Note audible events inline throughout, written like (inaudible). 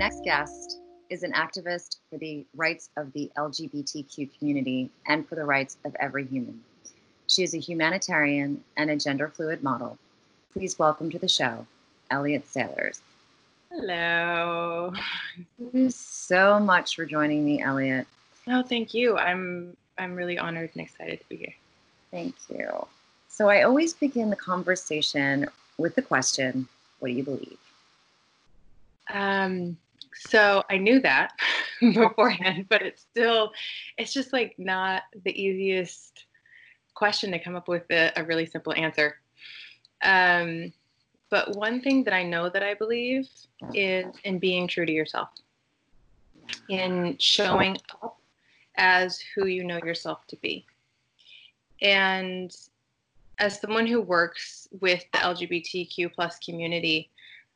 next guest is an activist for the rights of the LGBTQ community and for the rights of every human. She is a humanitarian and a gender fluid model. Please welcome to the show, Elliott Sailors. Hello. Thank you so much for joining me, Elliott. Oh, thank you. I'm I'm really honored and excited to be here. Thank you. So I always begin the conversation with the question, what do you believe? Um, so I knew that (laughs) beforehand, but it's still, it's just like not the easiest question to come up with a, a really simple answer. Um, but one thing that I know that I believe is in being true to yourself, in showing up as who you know yourself to be. And as someone who works with the LGBTQ plus community,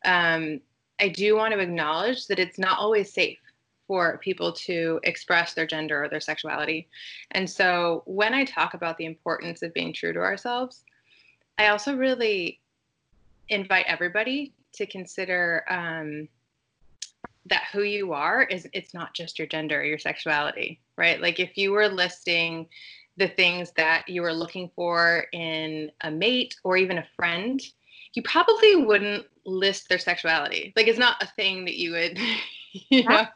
um, I do want to acknowledge that it's not always safe for people to express their gender or their sexuality. And so when I talk about the importance of being true to ourselves, I also really invite everybody to consider um, that who you are is it's not just your gender or your sexuality, right? Like if you were listing the things that you were looking for in a mate or even a friend, you probably wouldn't list their sexuality. Like it's not a thing that you would, (laughs) you know,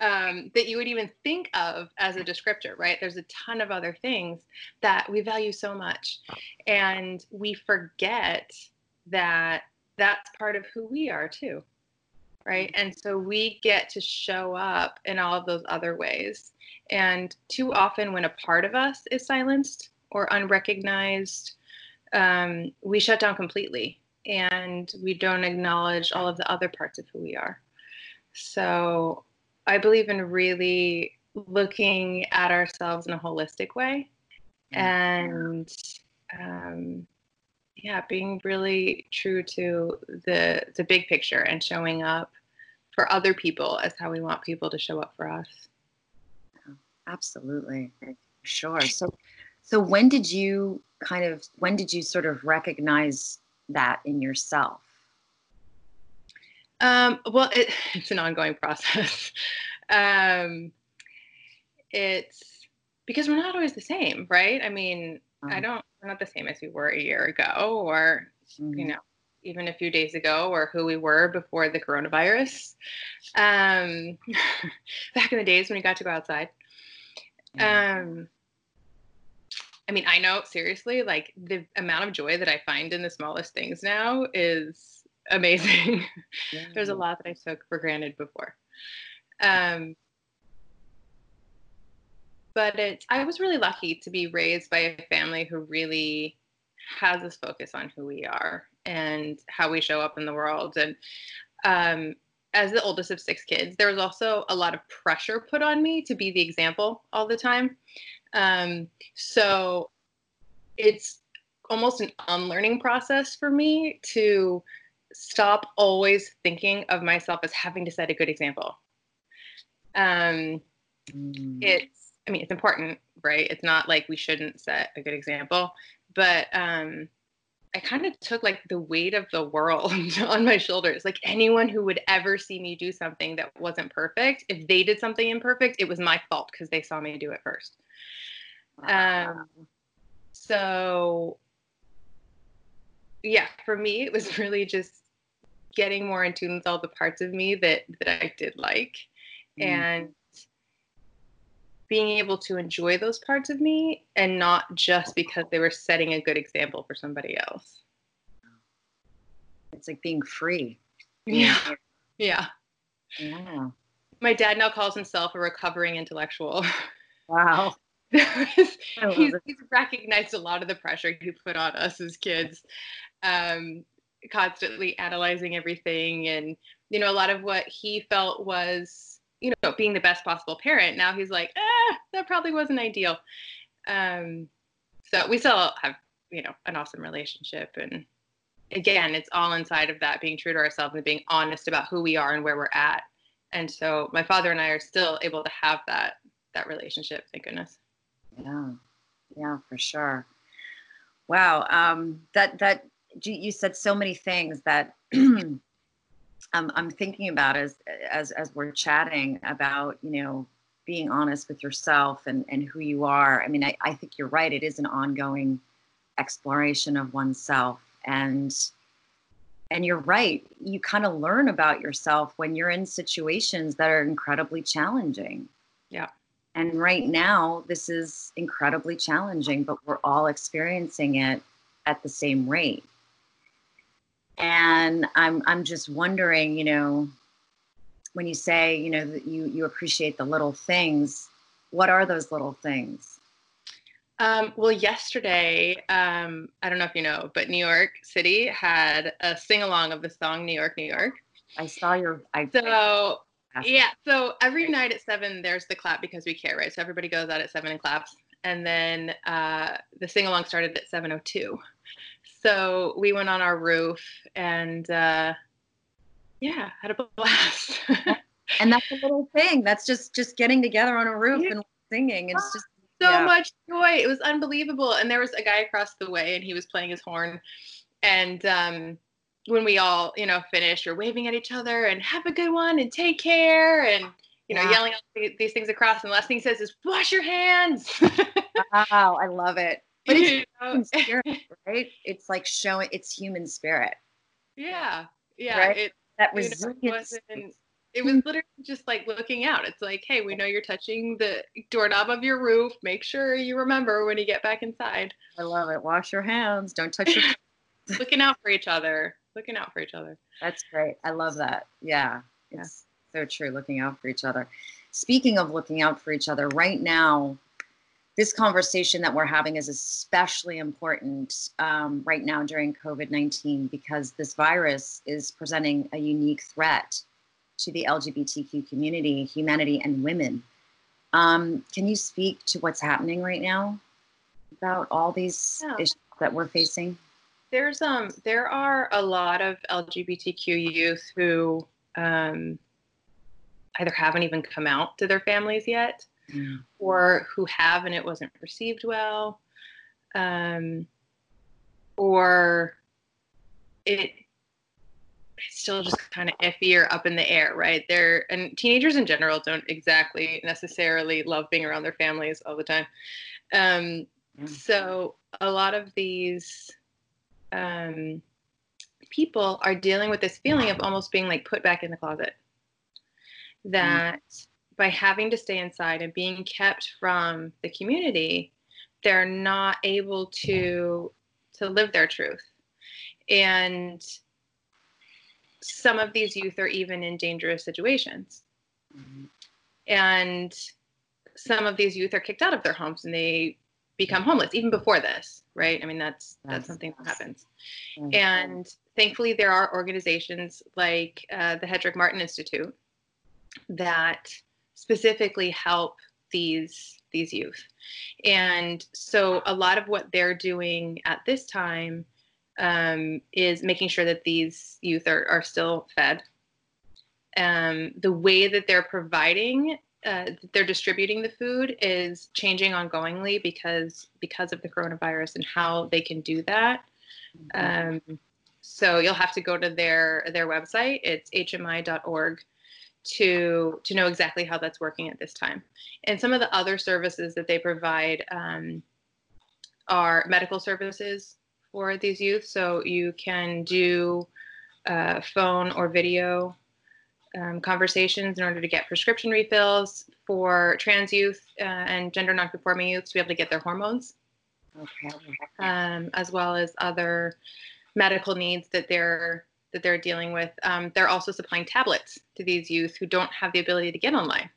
um, that you would even think of as a descriptor, right? There's a ton of other things that we value so much. And we forget that that's part of who we are too, right? And so we get to show up in all of those other ways. And too often, when a part of us is silenced or unrecognized, um, we shut down completely and we don't acknowledge all of the other parts of who we are. So I believe in really looking at ourselves in a holistic way and um, yeah being really true to the the big picture and showing up for other people as how we want people to show up for us. Absolutely sure. So so when did you kind of when did you sort of recognize that in yourself? Um, well, it, (laughs) it's an ongoing process. (laughs) um, it's because we're not always the same, right? I mean, I uh-huh. don't, we're not the same as we were a year ago or, mm-hmm. you know, even a few days ago or who we were before the coronavirus. Um, (laughs) back in the days when we got to go outside. Um, I mean, I know seriously, like the amount of joy that I find in the smallest things now is (laughs) amazing. Yeah. There's a lot that I took for granted before. Um, but it, I was really lucky to be raised by a family who really has this focus on who we are and how we show up in the world. And um, as the oldest of six kids, there was also a lot of pressure put on me to be the example all the time. Um, so it's almost an unlearning process for me to stop always thinking of myself as having to set a good example. Um, mm. It's, I mean, it's important, right? It's not like we shouldn't set a good example, but um, I kind of took like the weight of the world (laughs) on my shoulders. Like anyone who would ever see me do something that wasn't perfect, if they did something imperfect, it was my fault because they saw me do it first. Um, so, yeah, for me, it was (laughs) really just getting more in tune with all the parts of me that that I did like, mm. and being able to enjoy those parts of me, and not just because they were setting a good example for somebody else. It's like being free. Yeah. Yeah. Yeah. My dad now calls himself a recovering intellectual. (laughs) Wow. (laughs) he's, he's, recognized a lot of the pressure he put on us as kids, um, constantly analyzing everything. And, you know, a lot of what he felt was, you know, being the best possible parent. Now he's like, eh, that probably wasn't ideal. Um, so we still have, you know, an awesome relationship. And again, it's all inside of that being true to ourselves and being honest about who we are and where we're at. And so my father and I are still able to have that that relationship, thank goodness. Yeah, yeah, for sure. Wow, um, that that you said so many things that (clears throat) I'm thinking about as as as we're chatting about you know being honest with yourself and and who you are. I mean, I, I think you're right. It is an ongoing exploration of oneself and and you're right you kind of learn about yourself when you're in situations that are incredibly challenging yeah and right now this is incredibly challenging but we're all experiencing it at the same rate and i'm i'm just wondering you know when you say you know that you you appreciate the little things what are those little things um, well, yesterday, um, I don't know if you know, but New York City had a sing along of the song New York, New York. I saw your. I, so, yeah. So every night at seven, there's the clap because we care, right? So everybody goes out at seven and claps. And then uh, the sing along started at 7.02. So we went on our roof and uh, yeah, had a blast. (laughs) and that's a little thing. That's just just getting together on a roof yeah. and singing. It's just so yeah. much joy. It was unbelievable. And there was a guy across the way, and he was playing his horn. And um, when we all, you know, finish, we're waving at each other and have a good one and take care and you know, yeah. yelling these things across. And the last thing he says is, "Wash your hands." wow, I love it. (laughs) But it's human spirit, right? It's like showing it's human spirit. Yeah, yeah. Right? It, that resilience. You know, it was hmm. literally just like looking out. It's like, hey, we know you're touching the doorknob of your roof. Make sure you remember when you get back inside. I love it. Wash your hands. Don't touch your. (laughs) looking out for each other. Looking out for each other. That's great. I love that. Yeah, it's yeah. so true. Looking out for each other. Speaking of looking out for each other, right now, this conversation that we're having is especially important um, right now during COVID 19 because this virus is presenting a unique threat to the LGBTQ community, humanity, and women. Um, can you speak to what's happening right now about all these yeah. issues that we're facing? There's um there are a lot of LGBTQ youth who um, either haven't even come out to their families yet, mm. or who have and it wasn't received well, um, or it it's still just kind of iffy or up in the air, right? They're and teenagers in general don't exactly necessarily love being around their families all the time. Um, so a lot of these um, people are dealing with this feeling of almost being like put back in the closet. That mm. by having to stay inside and being kept from the community, they're not able to to live their truth. And some of these youth are even in dangerous situations. Mm-hmm. And some of these youth are kicked out of their homes and they become homeless even before this, right? I mean, that's that's something that happens. And thankfully, there are organizations like uh, the Hetrick Martin Institute that specifically help these these youth. And so, a lot of what they're doing at this time um, is making sure that these youth are, are still fed. Um, the way that they're providing, uh, they're distributing the food is changing ongoingly because because of the coronavirus and how they can do that. Um, so you'll have to go to their their website. It's hmi.org to to know exactly how that's working at this time. And some of the other services that they provide um, are medical services for these youth. So you can do uh, phone or video um, conversations in order to get prescription refills for trans youth uh, and gender nonconforming youth to be able to get their hormones, okay. um, as well as other medical needs that they're that they're dealing with. Um, they're also supplying tablets to these youth who don't have the ability to get online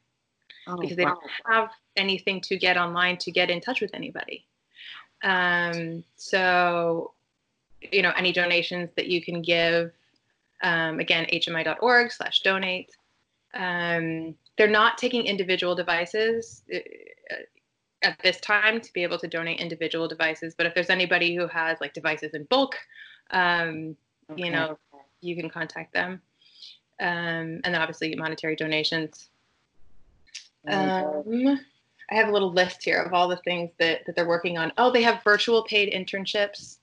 oh, because they wow. don't have anything to get online to get in touch with anybody. Um, so, you know, any donations that you can give, um, again, hmi.org slash donate. Um, they're not taking individual devices uh, at this time to be able to donate individual devices. But if there's anybody who has like devices in bulk, um, okay. you know, you can contact them. Um, and then obviously monetary donations. Um, I have a little list here of all the things that, that they're working on. Oh, they have virtual paid internships.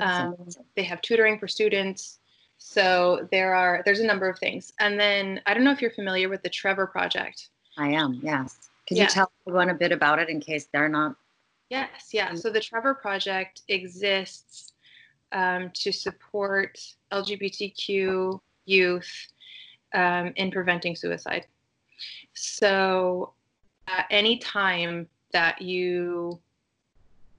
Um, they have tutoring for students. So there are there's a number of things, and then I don't know if you're familiar with the Trevor Project. I am. Yes. Can Yeah. you tell everyone a bit about it in case they're not? Yes, yeah. So the Trevor Project exists um, to support LGBTQ youth um, in preventing suicide. So, uh, any time that you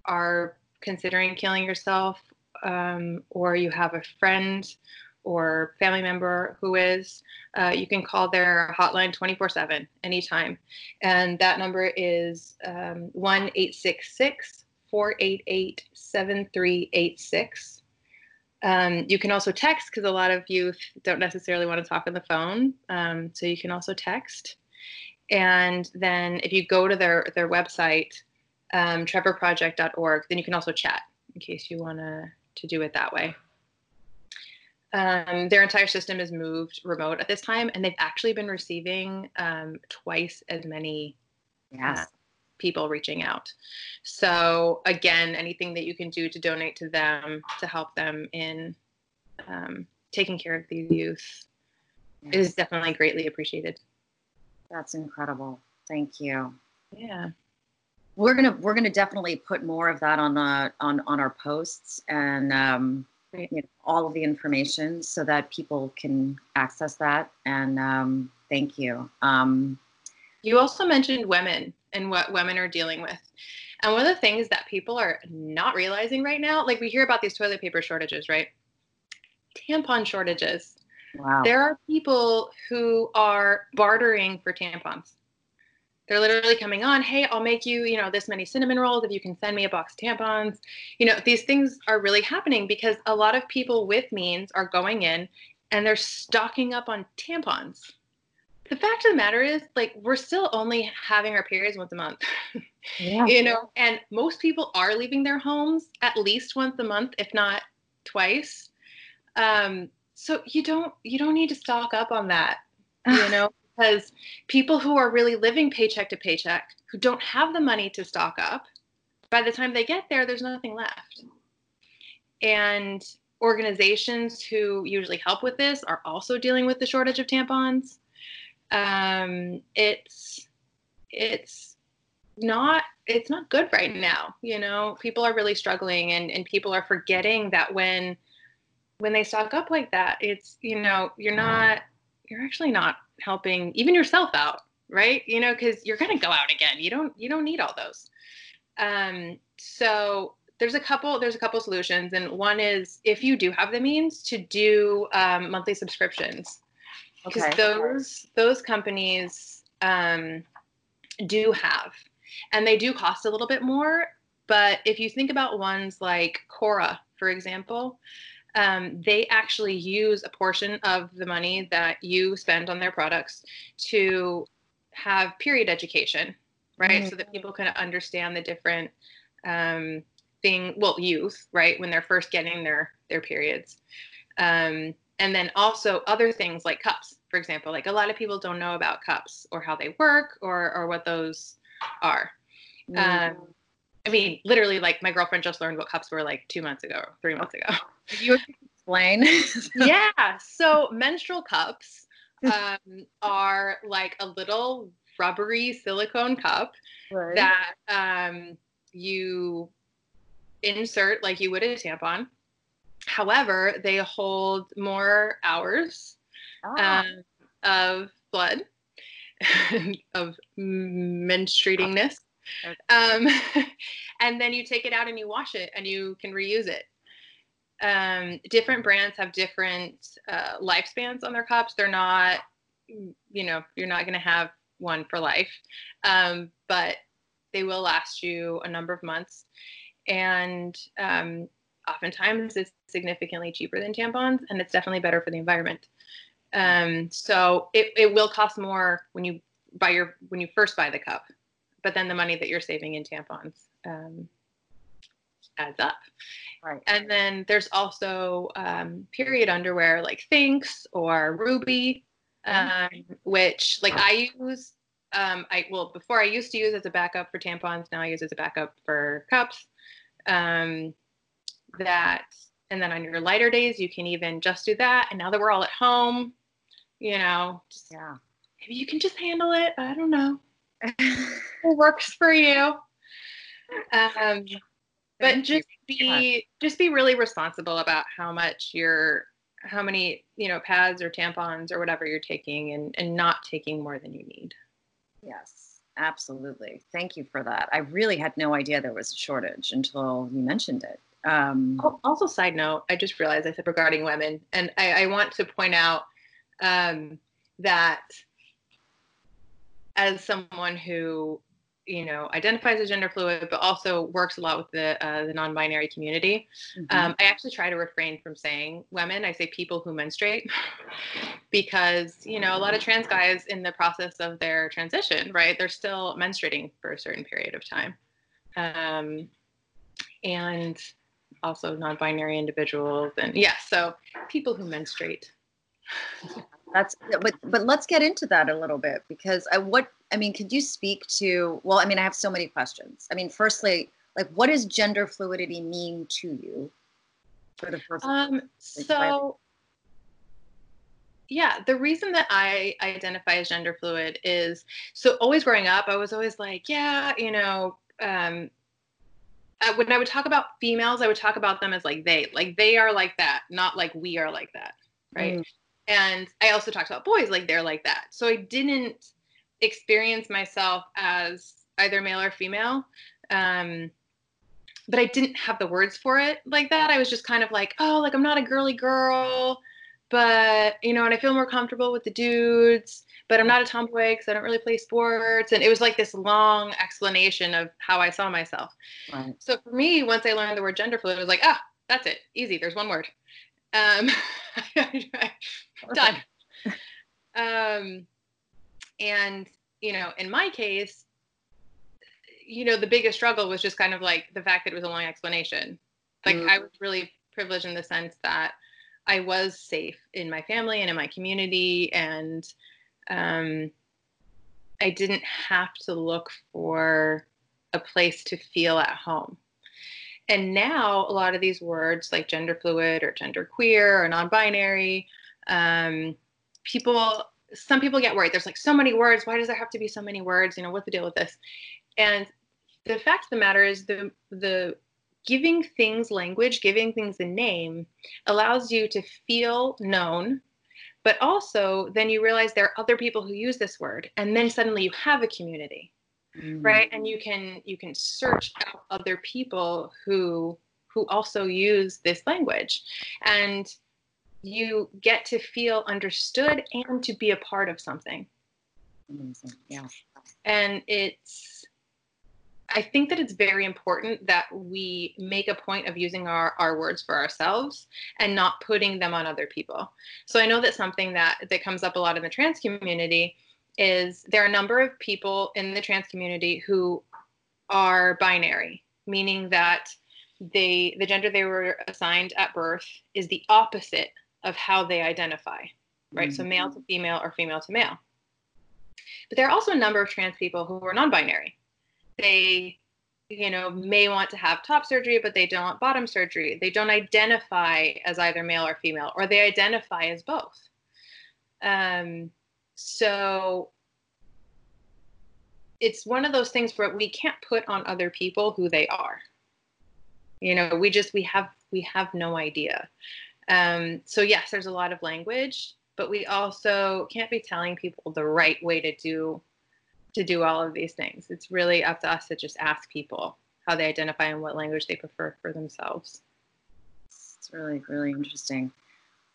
are considering killing yourself, um, or you have a friend or family member who is, uh, you can call their hotline 24 7 anytime. And that number is um, 1 866 488 7386. Um, you can also text because a lot of youth don't necessarily want to talk on the phone. Um, so you can also text. And then if you go to their, their website, um, trevorproject.org, then you can also chat in case you want to to do it that way. Um, their entire system is moved remote at this time, and they've actually been receiving um, twice as many Yes. people reaching out. So again, anything that you can do to donate to them to help them in um, taking care of these youth yes. is definitely greatly appreciated. That's incredible. Thank you. Yeah. We're gonna we're gonna definitely put more of that on the on on our posts and um, Great. you know, all of the information so that people can access that. And um, thank you. Um, You also mentioned women and what women are dealing with. And one of the things that people are not realizing right now, like we hear about these toilet paper shortages, right? Tampon shortages. wow. There are people who are bartering for tampons. They're literally coming on, hey, I'll make you, you know, this many cinnamon rolls if you can send me a box of tampons. You know, these things are really happening because a lot of people with means are going in and they're stocking up on tampons. The fact of the matter is, like, we're still only having our periods once a month. yeah. (laughs) you know and most people are leaving their homes at least once a month if not twice um, so you don't you don't need to stock up on that you (laughs) know because people who are really living paycheck to paycheck who don't have the money to stock up by the time they get there there's nothing left. And organizations who usually help with this are also dealing with the shortage of tampons. Um, it's it's not it's not good right now you know? People are really struggling and and people are forgetting that when when they stock up like that it's you know you're not you're actually not helping even yourself out right? You know because you're going to go out again. You don't you don't need all those. Um so there's a couple there's a couple solutions and one is if you do have the means to do um, monthly subscriptions. Because Okay. those those companies um, do have and they do cost a little bit more but if you think about ones like Cora for example um, they actually use a portion of the money that you spend on their products to have period education right? Mm. so that people can understand the different um, thing well youth right? When they're first getting their their periods. Um, and then also other things like cups for example like a lot of people don't know about cups or how they work or or what those are. Mm. um, i mean literally like my girlfriend just learned what cups were like two months ago three months ago. Could you explain? (laughs) yeah so menstrual cups um, are like a little rubbery silicone cup Right. that um, you insert like you would a tampon. However, they hold more hours Ah, um, of blood, (laughs) of menstruatingness. Um, (laughs) and then you take it out and you wash it and you can reuse it. Um, different brands have different uh, lifespans on their cups. They're not, you know, you're not going to have one for life, um, but they will last you a number of months. And um, oftentimes it's significantly cheaper than tampons, and it's definitely better for the environment. Um, so it, it will cost more when you buy your when you first buy the cup, but then the money that you're saving in tampons um, adds up. right. And then there's also um, period underwear like Thinx or Ruby, um, which like I use. Um, I well before I used to use as a backup for tampons. Now I use as a backup for cups. Um, that and then on your lighter days, you can even just do that. And now that we're all at home, you know, just, Yeah. maybe you can just handle it. I don't know. (laughs) It works for you. Um, but just be just be really responsible about how much you're how many you know pads or tampons or whatever you're taking and and not taking more than you need Yes, absolutely. Thank you for that. I really had no idea there was a shortage until you mentioned it. Um, Al- also side note i just realized i said regarding women and i, I want to point out um, that as someone who you know identifies as gender fluid but also works a lot with the uh, the non-binary community mhm. Um, I actually try to refrain from saying women. I say people who menstruate (laughs) because, you know, a lot of trans guys in the process of their transition, right, they're still menstruating for a certain period of time. Um, and also non binary individuals. And yeah, so people who menstruate. (laughs) That's but but let's get into that a little bit because I what I mean, could you speak to well, I mean, I have so many questions. I mean, firstly, like what does gender fluidity mean to you for the first Um, so, yeah, the reason that I identify as gender fluid is so always growing up, I was always like, yeah, you know, um, uh, when I would talk about females, I would talk about them as like they, like they are like that, not like we are like that, right? Mm. And I also talked about boys like they're like that. So I didn't experience myself as either male or female. Um, but I didn't have the words for it like that. I was just kind of like, oh, like I'm not a girly girl, but you know, and I feel more comfortable with the dudes, but I'm not a tomboy because I don't really play sports. And it was like this long explanation of how I saw myself. Right. So for me, once I learned the word gender fluid, I was like, ah, that's it, easy. There's one word. Um, (laughs) done. (laughs) Um, and you know, in my case, you know, the biggest struggle was just kind of like the fact that it was a long explanation. Like Mm. I was really privileged in the sense that I was safe in my family and in my community, and um, I didn't have to look for a place to feel at home. And now a lot of these words like gender fluid or gender queer or non-binary, um, people, some people get worried. There's like so many words. Why does there have to be so many words? You know, what's the deal with this? And the fact of the matter is the the giving things language, giving things a name allows you to feel known, but also then you realize there are other people who use this word, and then suddenly you have a community Mm. right and you can you can search out other people who who also use this language and you get to feel understood and to be a part of something Amazing. Yeah. and it's i think that it's very important that we make a point of using our, our words for ourselves and not putting them on other people so i know that something that that comes up a lot in the trans community is there are a number of people in the trans community who are binary meaning that they the gender they were assigned at birth is the opposite of how they identify right? So male to female or female to male. But there are also a number of trans people who are non-binary. They you know may want to have top surgery but they don't want bottom surgery. They don't identify as either male or female or they identify as both. Um, so it's one of those things where we can't put on other people who they are. You know we just we have we have no idea um, so yes there's a lot of language but we also can't be telling people the right way to do to do all of these things it's really up to us to just ask people how they identify and what language they prefer for themselves It's really, really interesting.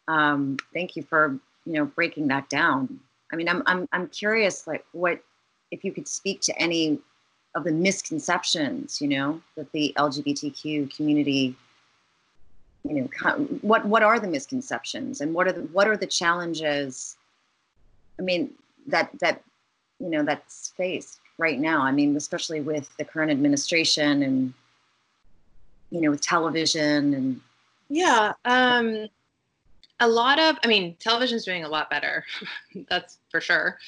Um, thank you for you know breaking that down. I mean, I'm I'm I'm curious, like, what if you could speak to any of the misconceptions, you know, that the LGBTQ community, you know, what what are the misconceptions and what are the what are the challenges? I mean, that that you know that's faced right now. I mean, especially with the current administration and you know with television and Yeah. Um, a lot of, I mean, television's doing a lot better. (laughs) That's for sure.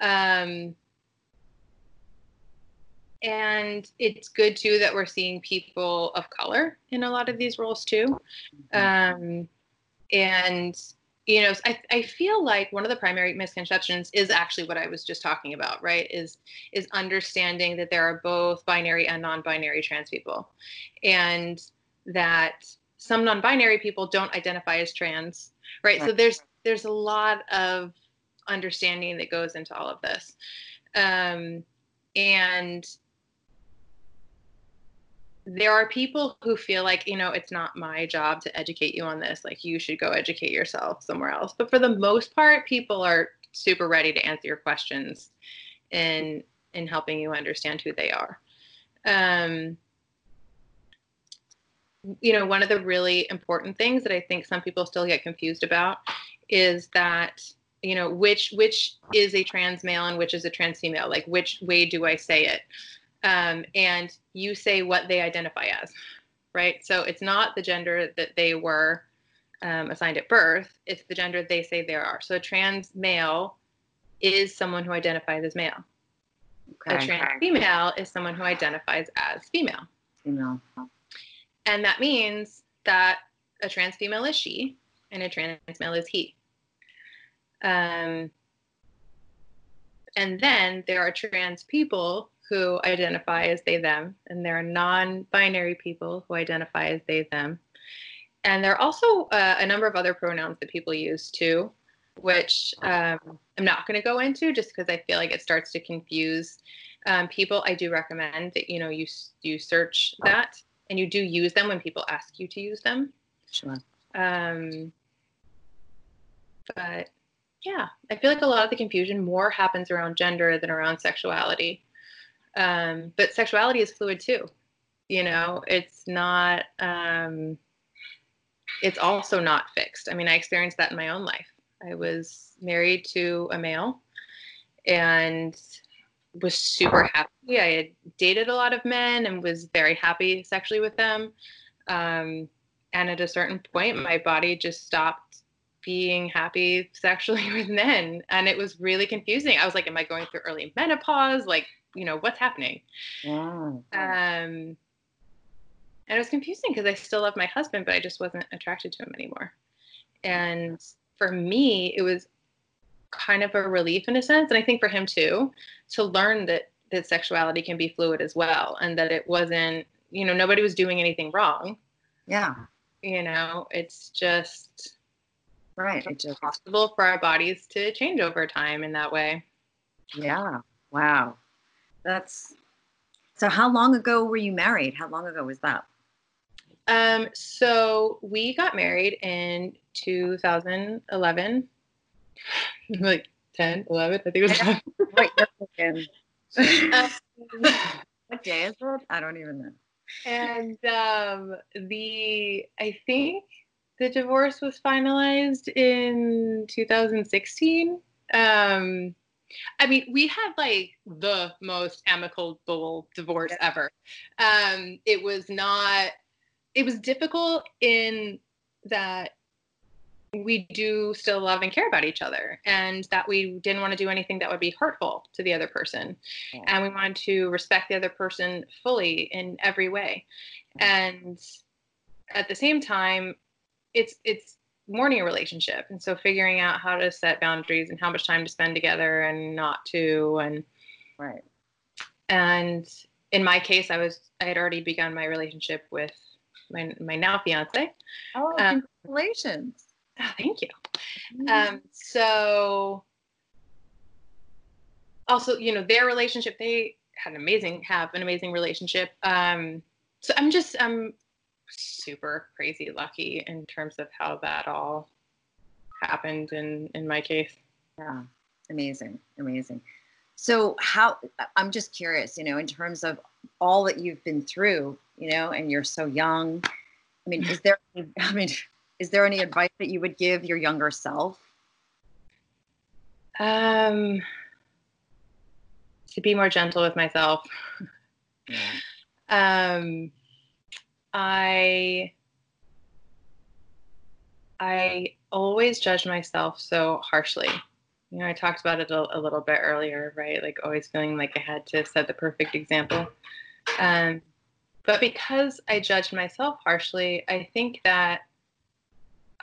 Um, and it's good too that we're seeing people of color in a lot of these roles too. Um, and you know, I, I feel like one of the primary misconceptions is actually what I was just talking about, right? Is is understanding that there are both binary and non-binary trans people, and that some non-binary people don't identify as trans, right? right. So there's there's a lot of understanding that goes into all of this, um, and there are people who feel like you know it's not my job to educate you on this like you should go educate yourself somewhere else. But for the most part people are super ready to answer your questions in in helping you understand who they are. Um, you know one of the really important things that i think some people still get confused about is that you know which which is a trans male and which is a trans female? Like which way do i say it um, and you say what they identify as, right? So it's not the gender that they were um, assigned at birth, it's the gender they say they are. So a trans male is someone who identifies as male. Okay. A trans female is someone who identifies as female. Female. And that means that a trans female is she and a trans male is he. Um, and then there are trans people who identify as they them, and there are non binary people who identify as they them. And there are also uh, a number of other pronouns that people use too, which um, I'm not going to go into just because I feel like it starts to confuse um, people. I do recommend that you know you you search that and you do use them when people ask you to use them. Sure. Um, but yeah, I feel like a lot of the confusion more happens around gender than around sexuality. Um, but sexuality is fluid too. You know, it's not, um, it's also not fixed. I mean, I experienced that in my own life. I was married to a male and was super happy. I had dated a lot of men and was very happy sexually with them. Um, and at a certain point, my body just stopped being happy sexually (laughs) with men. And it was really confusing. I was like, Am I going through early menopause? Like, you know what's happening. Um and it was confusing because i still love my husband but i just wasn't attracted to him anymore. And for me it was kind of a relief in a sense and i think for him too to learn that that sexuality can be fluid as well and that it wasn't you know nobody was doing anything wrong. Yeah. You know it's just right it's just possible for our bodies to change over time in that way. Yeah. Wow that's so. How long ago were you married? How long ago was that? Um, so we got married in 2011, (laughs) like 10, 11. I think it was. (laughs) Wait, um, (laughs) what day is it? I don't even know. And um, the I think the divorce was finalized in 2016. Um, I mean, we had like the most amicable divorce yeah. ever. Um, it was not, it was difficult in that we do still love and care about each other and that we didn't want to do anything that would be hurtful to the other person. Yeah. And we wanted to respect the other person fully in every way. Yeah. And at the same time, it's, it's, mourning a relationship. And so figuring out how to set boundaries and how much time to spend together and not to and right. And in my case i was i had already begun my relationship with my my now fiance. Oh um, congratulations. oh, thank you. Mm-hmm. um so also you know their relationship they had an amazing have an amazing relationship. Um so i'm just i'm super crazy lucky in terms of how that all happened in in my case. Yeah, amazing, amazing. So how I'm just curious, you know, in terms of all that you've been through, you know, and you're so young. I mean, is there (laughs) I mean, is there any advice that you would give your younger self? Um to be more gentle with myself. Yeah. Um I I always judge myself so harshly. you know, I talked about it a, a, little bit earlier, right? Like always feeling like I had to set the perfect example. Um, but because I judged myself harshly, I think that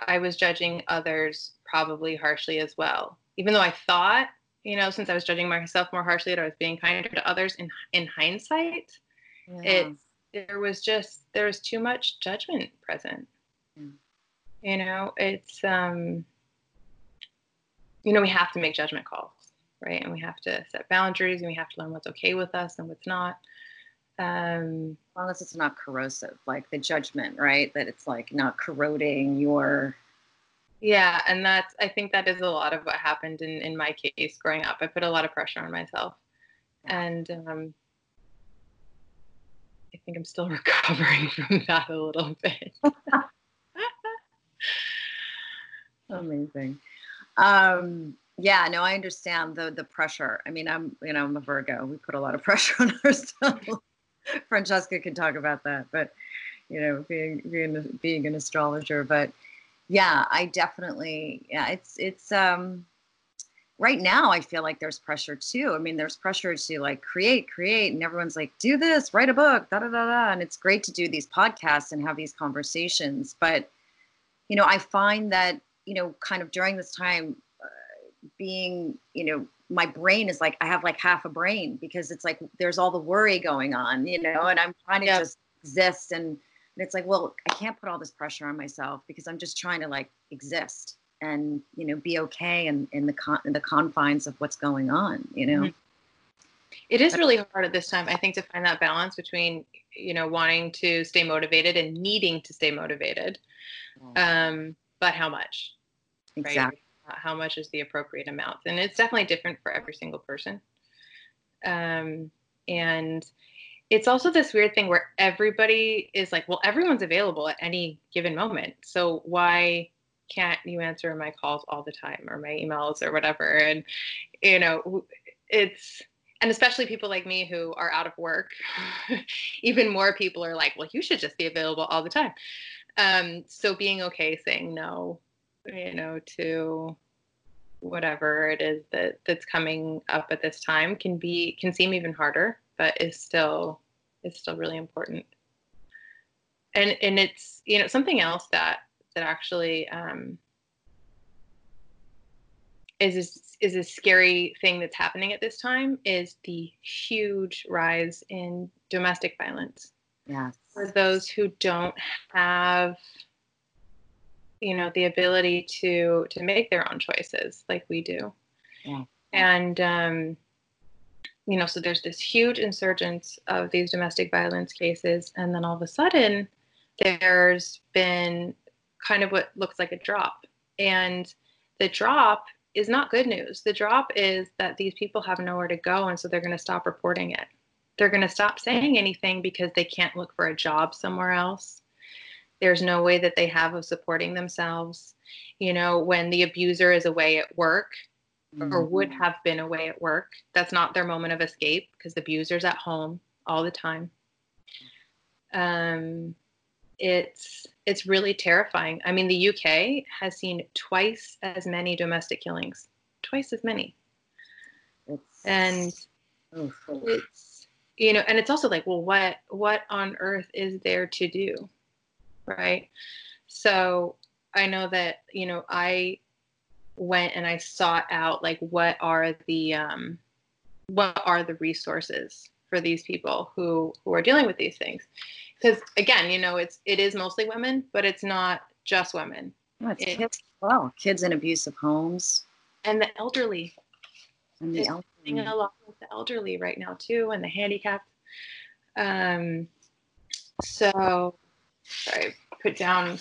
I was judging others probably harshly as well. Even though I thought, you know, since I was judging myself more harshly, that I was being kinder to others in in hindsight, yeah. it there was just there was too much judgment present. Yeah. You know, it's um you know, we have to make judgment calls, right? And we have to set boundaries and we have to learn what's okay with us and what's not. Um, as long as it's not corrosive, like the judgment, right? That it's like not corroding your. Yeah, and that's I think that is a lot of what happened in in my case growing up. I put a lot of pressure on myself, and um, think I'm still (laughs) recovering from that a little bit. (laughs) Amazing. Um, yeah, no, I understand the the pressure. I mean, I'm you know I'm a Virgo. We put a lot of (laughs) pressure on ourselves. Francesca can talk about that, but you know, being being being an astrologer, but yeah, I definitely yeah, it's it's um right now I feel like there's pressure too. I mean, there's pressure to like create, create, and everyone's like, do this, write a book, da da da da. And it's great to do these podcasts and have these conversations. But, you know, I find that you know, kind of during this time, uh, being, you know, my brain is like, I have like half a brain because it's like there's all the worry going on, you know, and I'm trying to yep. just exist. And, and it's like, well, I can't put all this pressure on myself because I'm just trying to like exist and, you know, be okay in, in the con- in the confines of what's going on, you know. Mm-hmm. It is really hard at this time, I think, to find that balance between, you know, wanting to stay motivated and needing to stay motivated. Um, but how much? Exactly. Right? How much is the appropriate amount? And it's definitely different for every single person. Um, and it's also this weird thing where everybody is like, well, everyone's available at any given moment. So why can't you answer my calls all the time or my emails or whatever? And, you know, it's, and especially people like me who are out of work, (laughs) even more people are like, well, you should just be available all the time. Um, so being okay saying no you know, to whatever it is that that's coming up at this time can be can seem even harder, but is still is still really important. And and it's you know something else that that actually um, is is a scary thing that's happening at this time is the huge rise in domestic violence. Yes. For those who don't have you know the ability to to make their own choices like we do yeah. and um, you know so there's this huge insurgence of these domestic violence cases and then all of a sudden there's been kind of what looks like a drop. And the drop is not good news. The drop is that these people have nowhere to go and so they're going to stop reporting it. They're going to stop saying anything because they can't look for a job somewhere else. There's no way that they have of supporting themselves. You know when the abuser is away at work mm-hmm. or would have been away at work that's not their moment of escape because the abuser's at home all the time. Um, it's it's really terrifying. I mean the uk has seen twice as many domestic killings twice as many. It's, and it's you know and it's also like well what what on earth is there to do right? So I know that, you know, I went and I sought out like what are the um, what are the resources for these people who who are dealing with these things because again you know it's it is mostly women but it's not just women no, it's, it's kids well kids in abusive homes and the elderly and the elderly. a lot with the elderly right now too and the handicapped um so sorry, put down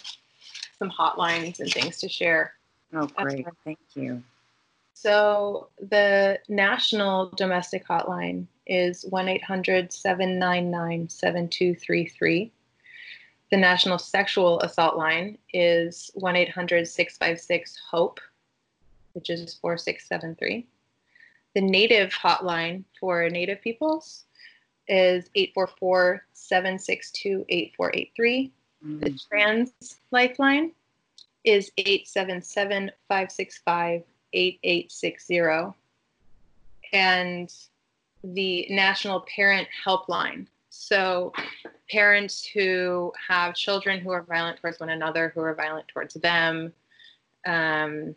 some hotlines and things to share. Oh, great. Thank you. So the national domestic hotline is 1 800 799 7233. The national sexual assault line is 1 800 656 HOPE, which is 4673. The native hotline for native peoples is 844 762 8483. Mm-hmm. The trans lifeline is 877 565 8860 and the National Parent Helpline. So, parents who have children who are violent towards one another, who are violent towards them, um,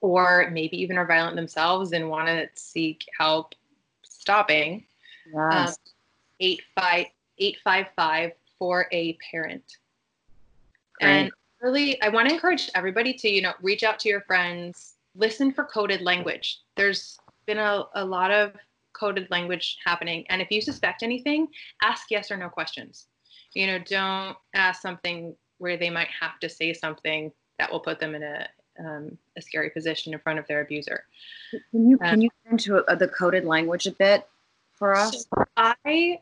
or maybe even are violent themselves and want to seek help stopping. Yes. Um, 855 for a parent. Great. And really, I want to encourage everybody to, you know, reach out to your friends, listen for coded language. There's been a, a lot of coded language happening. And if you suspect anything, ask yes or no questions. You know, don't ask something where they might have to say something that will put them in a um, a scary position in front of their abuser. Can you can you get into uh, the coded language a bit for us? So I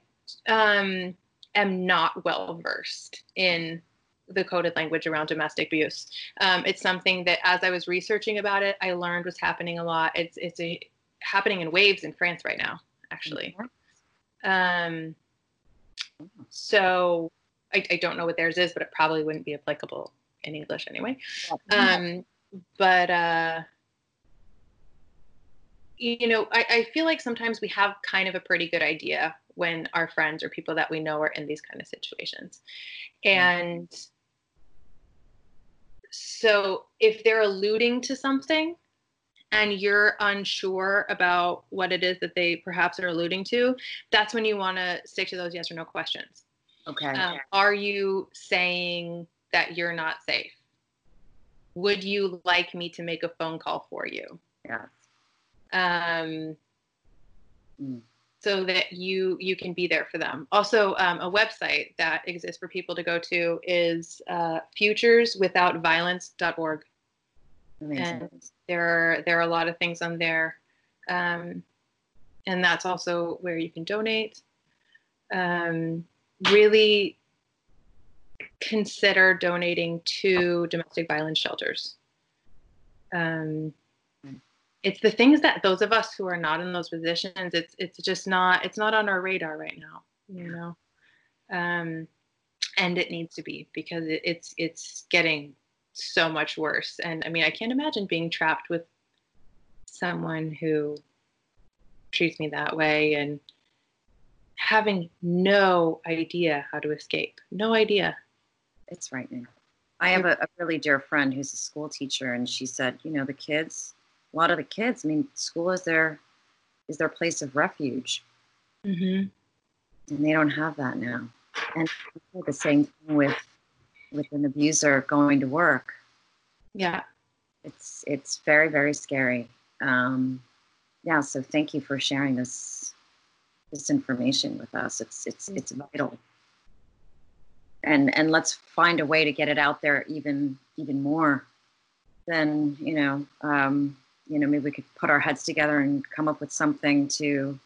um, am not well versed in the coded language around domestic abuse. Um, it's something that, as I was researching about it, I learned was happening a lot. It's it's a happening in waves in France right now, actually. Um, so I, I, don't know what theirs is, but it probably wouldn't be applicable in English anyway. Um, but uh, you know, I, I feel like sometimes we have kind of a pretty good idea when our friends or people that we know are in these kind of situations. And so if they're alluding to something and you're unsure about what it is that they perhaps are alluding to, that's when you want to stick to those yes or no questions. Okay. Um, are you saying that you're not safe? Would you like me to make a phone call for you? Yes. Um, mm. So that you you can be there for them. Also, um, a website that exists for people to go to is uh, futureswithoutviolence.org. Amazing. And there are there are a lot of things on there, um, and that's also where you can donate. Um, really consider donating to domestic violence shelters. Um, it's the things that those of us who are not in those positions, it's it's just not it's not on our radar right now, you know. Um, and it needs to be because it, it's it's getting so much worse. And I mean, I can't imagine being trapped with someone who treats me that way and having no idea how to escape. No idea it's frightening. I have a, a, really dear friend who's a school teacher, and she said, you know, the kids, a lot of the kids, I mean, school is their is their place of refuge, mm-hmm. and they don't have that now. And the same thing with with an abuser going to work. Yeah, it's it's very very scary. Um, yeah, so thank you for sharing this this information with us. It's it's it's vital and and let's find a way to get it out there even even more then you know um, you know maybe we could put our heads together and come up with something to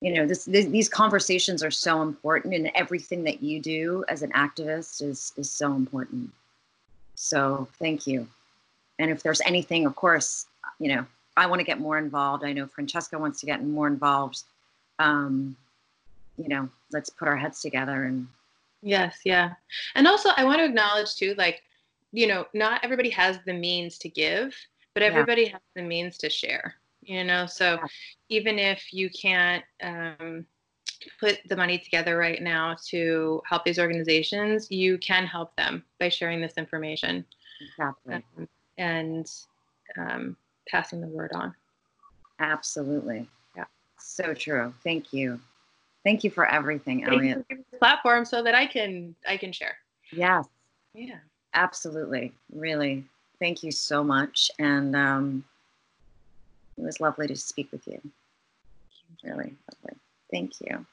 you know this, these conversations are so important and everything that you do as an activist is is so important. So thank you. And if there's anything of course you know i want to get more involved. I know francesca wants to get more involved. Um, you know let's put our heads together and Yes, yeah. And also I want to acknowledge too like you know, not everybody has the means to give, but everybody yeah. has the means to share. You know, so yeah. even if you can't um, put the money together right now to help these organizations, you can help them by sharing this information exactly. um, and um, passing the word on. Absolutely. Yeah. So true. Thank you. Thank you for everything, Thank Elliott. platform so that I can I can share. Yes. Yeah. Absolutely. Really. Thank you so much. And um, it was lovely to speak with you. Really lovely. Thank you.